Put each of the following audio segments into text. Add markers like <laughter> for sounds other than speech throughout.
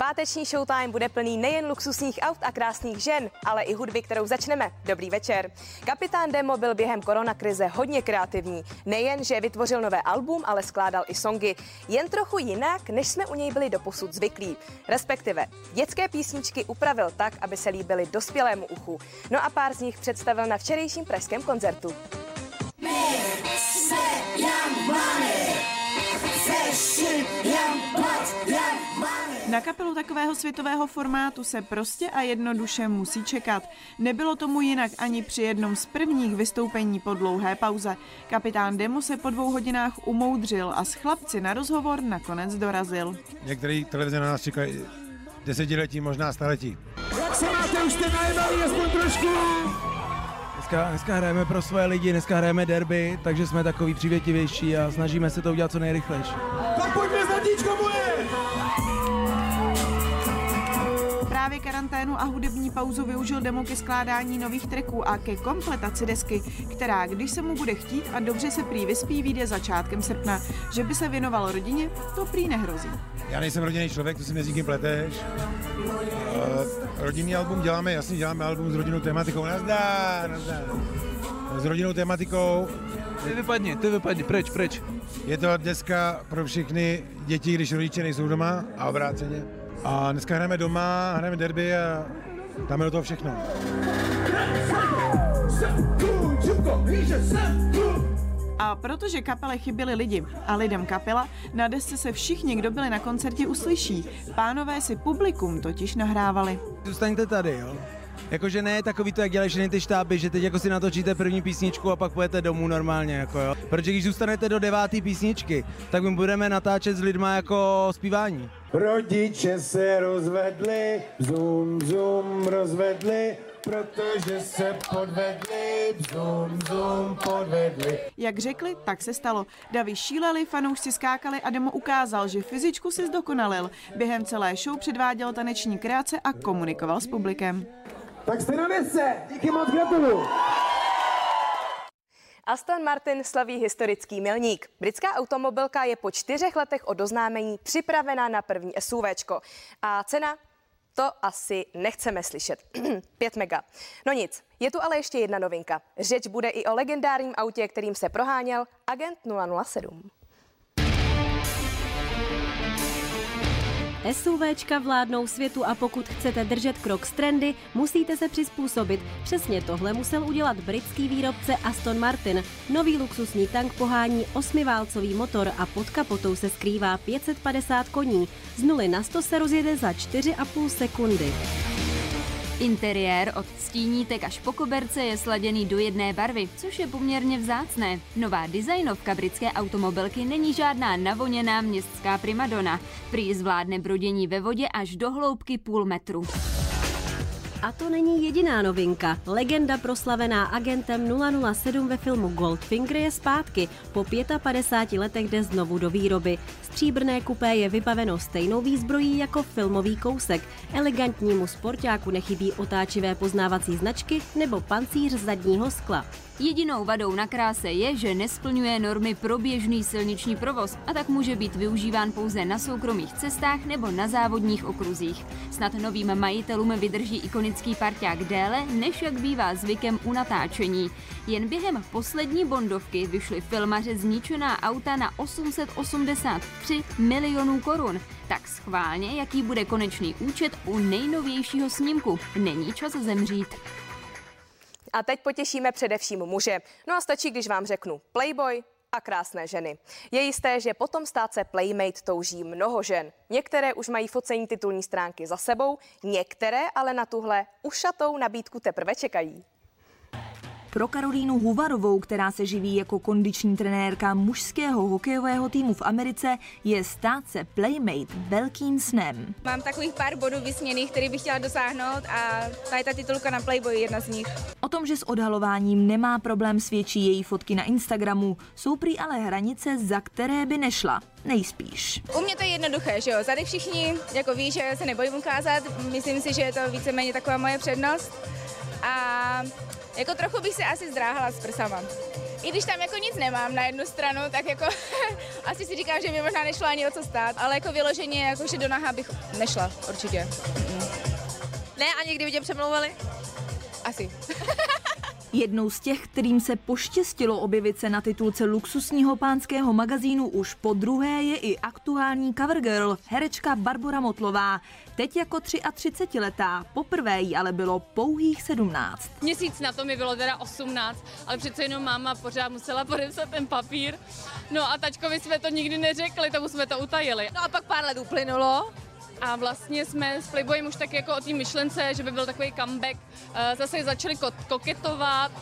Páteční showtime bude plný nejen luxusních aut a krásných žen, ale i hudby, kterou začneme. Dobrý večer. Kapitán Demo byl během koronakrize hodně kreativní. Nejen, že vytvořil nové album, ale skládal i songy. Jen trochu jinak, než jsme u něj byli doposud zvyklí. Respektive dětské písničky upravil tak, aby se líbily dospělému uchu. No a pár z nich představil na včerejším pražském koncertu. Na kapelu takového světového formátu se prostě a jednoduše musí čekat. Nebylo tomu jinak ani při jednom z prvních vystoupení po dlouhé pauze. Kapitán Demo se po dvou hodinách umoudřil a s chlapci na rozhovor nakonec dorazil. Některé televize na nás čekají desetiletí, možná staletí. Jak se máte, už jste najebaví aspoň trošku? Dneska, dneska hrajeme pro svoje lidi, dneska hrajeme derby, takže jsme takový přívětivější a snažíme se to udělat co nejrychlejší. Tak pojďme zlatíčko moje! Právě karanténu a hudební pauzu využil demo ke skládání nových tracků a ke kompletaci desky, která, když se mu bude chtít a dobře se prý vyspí, vyjde začátkem srpna. Že by se věnoval rodině, to prý nehrozí. Já nejsem rodinný člověk, to si mezi kým pleteš. Uh, rodinný album děláme, jasně děláme album s rodinnou tematikou. Nazdar, nazdar. S rodinnou tematikou. Ty vypadni, ty vypadni, preč, preč. Je to deska pro všechny děti, když rodiče nejsou doma a obráceně. A dneska hrajeme doma, hrajeme derby a dáme do toho všechno. A protože kapele chyběli lidi a lidem kapela, na desce se všichni, kdo byli na koncertě, uslyší. Pánové si publikum totiž nahrávali. Zůstaňte tady, jo. Jakože ne takový to, jak dělají všechny ty štáby, že teď jako si natočíte první písničku a pak pojete domů normálně, jako jo. Protože když zůstanete do deváté písničky, tak my budeme natáčet s lidma jako zpívání. Rodiče se rozvedli, zoom, zoom, rozvedli, protože se podvedli, zoom, zoom, podvedli. Jak řekli, tak se stalo. Davy šíleli, fanoušci skákali a Demo ukázal, že fyzičku si zdokonalil. Během celé show předváděl taneční kreace a komunikoval s publikem. Tak jste na desce, díky moc, gratuluju. Aston Martin slaví historický milník. Britská automobilka je po čtyřech letech od oznámení připravená na první SUVčko. A cena? To asi nechceme slyšet. <clears throat> 5 mega. No nic, je tu ale ještě jedna novinka. Řeč bude i o legendárním autě, kterým se proháněl Agent 007. SUVčka vládnou světu a pokud chcete držet krok s trendy, musíte se přizpůsobit. Přesně tohle musel udělat britský výrobce Aston Martin. Nový luxusní tank pohání osmiválcový motor a pod kapotou se skrývá 550 koní. Z nuly na 100 se rozjede za 4,5 sekundy. Interiér od stínítek až po koberce je sladěný do jedné barvy, což je poměrně vzácné. Nová designovka britské automobilky není žádná navoněná městská primadona. Prý zvládne brodění ve vodě až do hloubky půl metru. A to není jediná novinka. Legenda proslavená agentem 007 ve filmu Goldfinger je zpátky. Po 55 letech jde znovu do výroby. Stříbrné kupé je vybaveno stejnou výzbrojí jako filmový kousek. Elegantnímu sportáku nechybí otáčivé poznávací značky nebo pancíř zadního skla. Jedinou vadou na kráse je, že nesplňuje normy pro běžný silniční provoz a tak může být využíván pouze na soukromých cestách nebo na závodních okruzích. Snad novým majitelům vydrží ikonický parťák déle, než jak bývá zvykem u natáčení. Jen během poslední bondovky vyšly filmaře zničená auta na 883 milionů korun. Tak schválně, jaký bude konečný účet u nejnovějšího snímku. Není čas zemřít. A teď potěšíme především muže. No a stačí, když vám řeknu Playboy a krásné ženy. Je jisté, že potom stát se Playmate touží mnoho žen. Některé už mají focení titulní stránky za sebou, některé ale na tuhle ušatou nabídku teprve čekají. Pro Karolínu Huvarovou, která se živí jako kondiční trenérka mužského hokejového týmu v Americe, je stát se Playmate velkým snem. Mám takových pár bodů vysněných, který bych chtěla dosáhnout a tady ta titulka na Playboy je jedna z nich. O tom, že s odhalováním nemá problém, svědčí její fotky na Instagramu. Jsou prý ale hranice, za které by nešla. Nejspíš. U mě to je jednoduché, že jo. Tady všichni jako ví, že se nebojím ukázat. Myslím si, že je to víceméně taková moje přednost. A jako trochu bych se asi zdráhala s prsama. I když tam jako nic nemám na jednu stranu, tak jako <laughs> asi si říkám, že mi možná nešlo ani o co stát, ale jako vyloženě, jako že do naha bych nešla, určitě. Ne, a někdy by tě přemlouvali? Asi. <laughs> Jednou z těch, kterým se poštěstilo objevit se na titulce luxusního pánského magazínu už po druhé, je i aktuální covergirl, herečka Barbara Motlová. Teď jako 33-letá, poprvé jí ale bylo pouhých 17. Měsíc na to mi bylo teda 18, ale přece jenom máma pořád musela podepsat ten papír. No a tačkovi jsme to nikdy neřekli, tomu jsme to utajili. No a pak pár let uplynulo. A vlastně jsme s Playboyem už tak jako o té myšlence, že by byl takový comeback, eh, zase začali koketovat,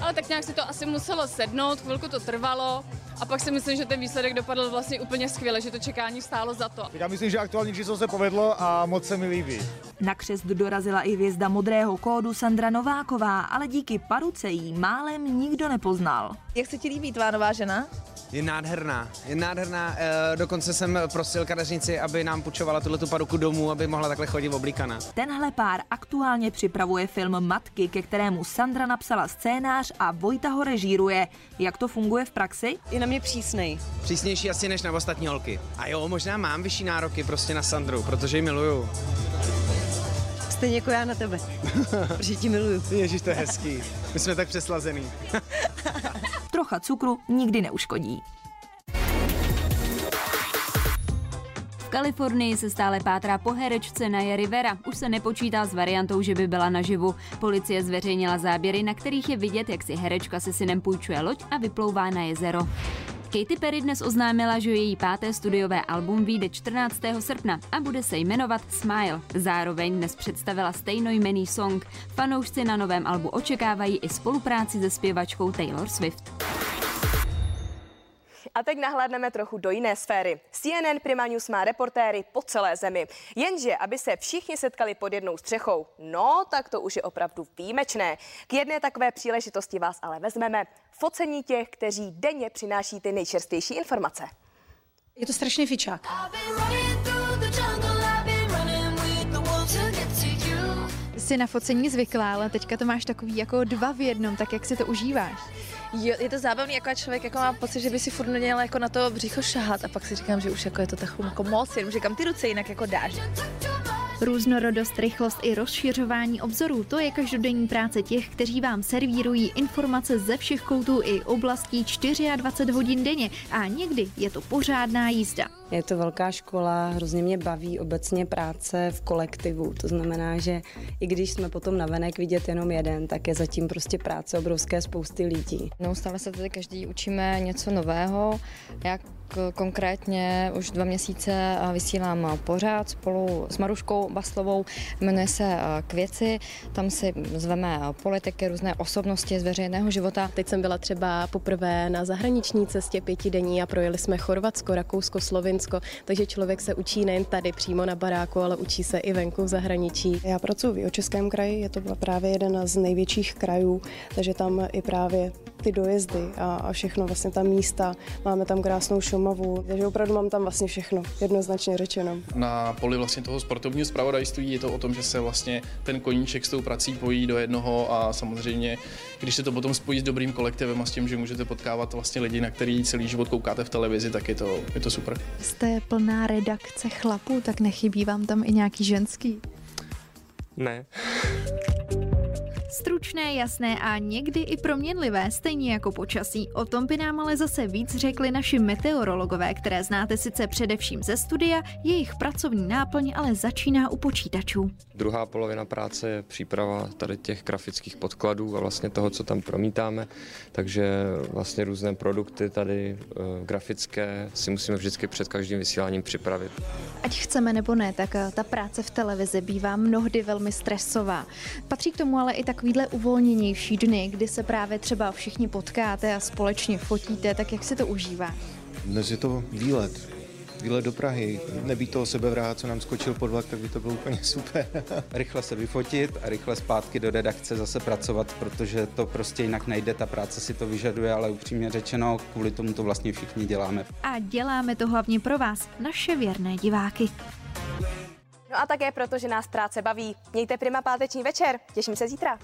ale tak nějak si to asi muselo sednout, chvilku to trvalo a pak si myslím, že ten výsledek dopadl vlastně úplně skvěle, že to čekání stálo za to. Já myslím, že aktuální číslo se povedlo a moc se mi líbí. Na křest dorazila i hvězda modrého kódu Sandra Nováková, ale díky paruce jí málem nikdo nepoznal. Jak se ti líbí tvá nová žena? Je nádherná, je nádherná. E, dokonce jsem prosil kadeřnici, aby nám půjčovala tuhle tu paruku domů, aby mohla takhle chodit oblíkaná. Tenhle pár aktuálně připravuje film Matky, ke kterému Sandra napsala scénář a Vojta ho režíruje. Jak to funguje v praxi? Je na mě přísnej. Přísnější asi než na ostatní holky. A jo, možná mám vyšší nároky prostě na Sandru, protože ji miluju. Stejně jako já na tebe, <laughs> protože ti miluju. Ježíš, to je hezký. My jsme tak přeslazený. <laughs> Trocha cukru nikdy neuškodí. Kalifornii se stále pátrá po herečce Naya Rivera. Už se nepočítá s variantou, že by byla naživu. Policie zveřejnila záběry, na kterých je vidět, jak si herečka se synem půjčuje loď a vyplouvá na jezero. Katy Perry dnes oznámila, že její páté studiové album vyjde 14. srpna a bude se jmenovat Smile. Zároveň dnes představila stejnojmený song. Fanoušci na novém albu očekávají i spolupráci se zpěvačkou Taylor Swift. A teď nahlédneme trochu do jiné sféry. CNN Prima News má reportéry po celé zemi. Jenže, aby se všichni setkali pod jednou střechou, no tak to už je opravdu výjimečné. K jedné takové příležitosti vás ale vezmeme focení těch, kteří denně přináší ty nejčerstvější informace. Je to strašně fičák. Jsi na focení zvyklá, ale teďka to máš takový jako dva v jednom, tak jak si to užíváš? Jo, je to zábavný, jako člověk jako má pocit, že by si furt měl jako na to břicho šahat a pak si říkám, že už jako je to takový jako moc, jenom říkám ty ruce jinak jako dáš. Různorodost, rychlost i rozšiřování obzorů, to je každodenní práce těch, kteří vám servírují informace ze všech koutů i oblastí 24 hodin denně a někdy je to pořádná jízda. Je to velká škola, hrozně mě baví obecně práce v kolektivu. To znamená, že i když jsme potom navenek vidět jenom jeden, tak je zatím prostě práce obrovské spousty lidí. Neustále se tady každý učíme něco nového, jak konkrétně už dva měsíce vysílám pořád spolu s Maruškou Baslovou, jmenuje se K věci, tam si zveme politiky, různé osobnosti z veřejného života. Teď jsem byla třeba poprvé na zahraniční cestě pětidenní a projeli jsme Chorvatsko, Rakousko, Slovinsko, takže člověk se učí nejen tady přímo na baráku, ale učí se i venku v zahraničí. Já pracuji v Českém kraji, je to právě jeden z největších krajů, takže tam i právě ty dojezdy a, a všechno, vlastně ta místa, máme tam krásnou Šumavu, takže opravdu mám tam vlastně všechno, jednoznačně řečeno. Na poli vlastně toho sportovního zpravodajství je to o tom, že se vlastně ten koníček s tou prací pojí do jednoho a samozřejmě, když se to potom spojí s dobrým kolektivem a s tím, že můžete potkávat vlastně lidi, na který celý život koukáte v televizi, tak je to, je to super. Jste plná redakce chlapů, tak nechybí vám tam i nějaký ženský? Ne. Stručné, jasné a někdy i proměnlivé, stejně jako počasí. O tom by nám ale zase víc řekli naši meteorologové, které znáte sice především ze studia, jejich pracovní náplň ale začíná u počítačů. Druhá polovina práce je příprava tady těch grafických podkladů a vlastně toho, co tam promítáme, takže vlastně různé produkty tady e, grafické si musíme vždycky před každým vysíláním připravit. Ať chceme nebo ne, tak eh, ta práce v televizi bývá mnohdy velmi stresová. Patří k tomu ale i tak takovýhle uvolněnější dny, kdy se právě třeba všichni potkáte a společně fotíte, tak jak se to užívá? Dnes je to výlet. Výlet do Prahy. Nebýt toho sebevrát, co nám skočil pod vlak, tak by to bylo úplně super. <laughs> rychle se vyfotit a rychle zpátky do redakce zase pracovat, protože to prostě jinak nejde, ta práce si to vyžaduje, ale upřímně řečeno, kvůli tomu to vlastně všichni děláme. A děláme to hlavně pro vás, naše věrné diváky. No a také proto, že nás práce baví. Mějte prima páteční večer. Těším se zítra.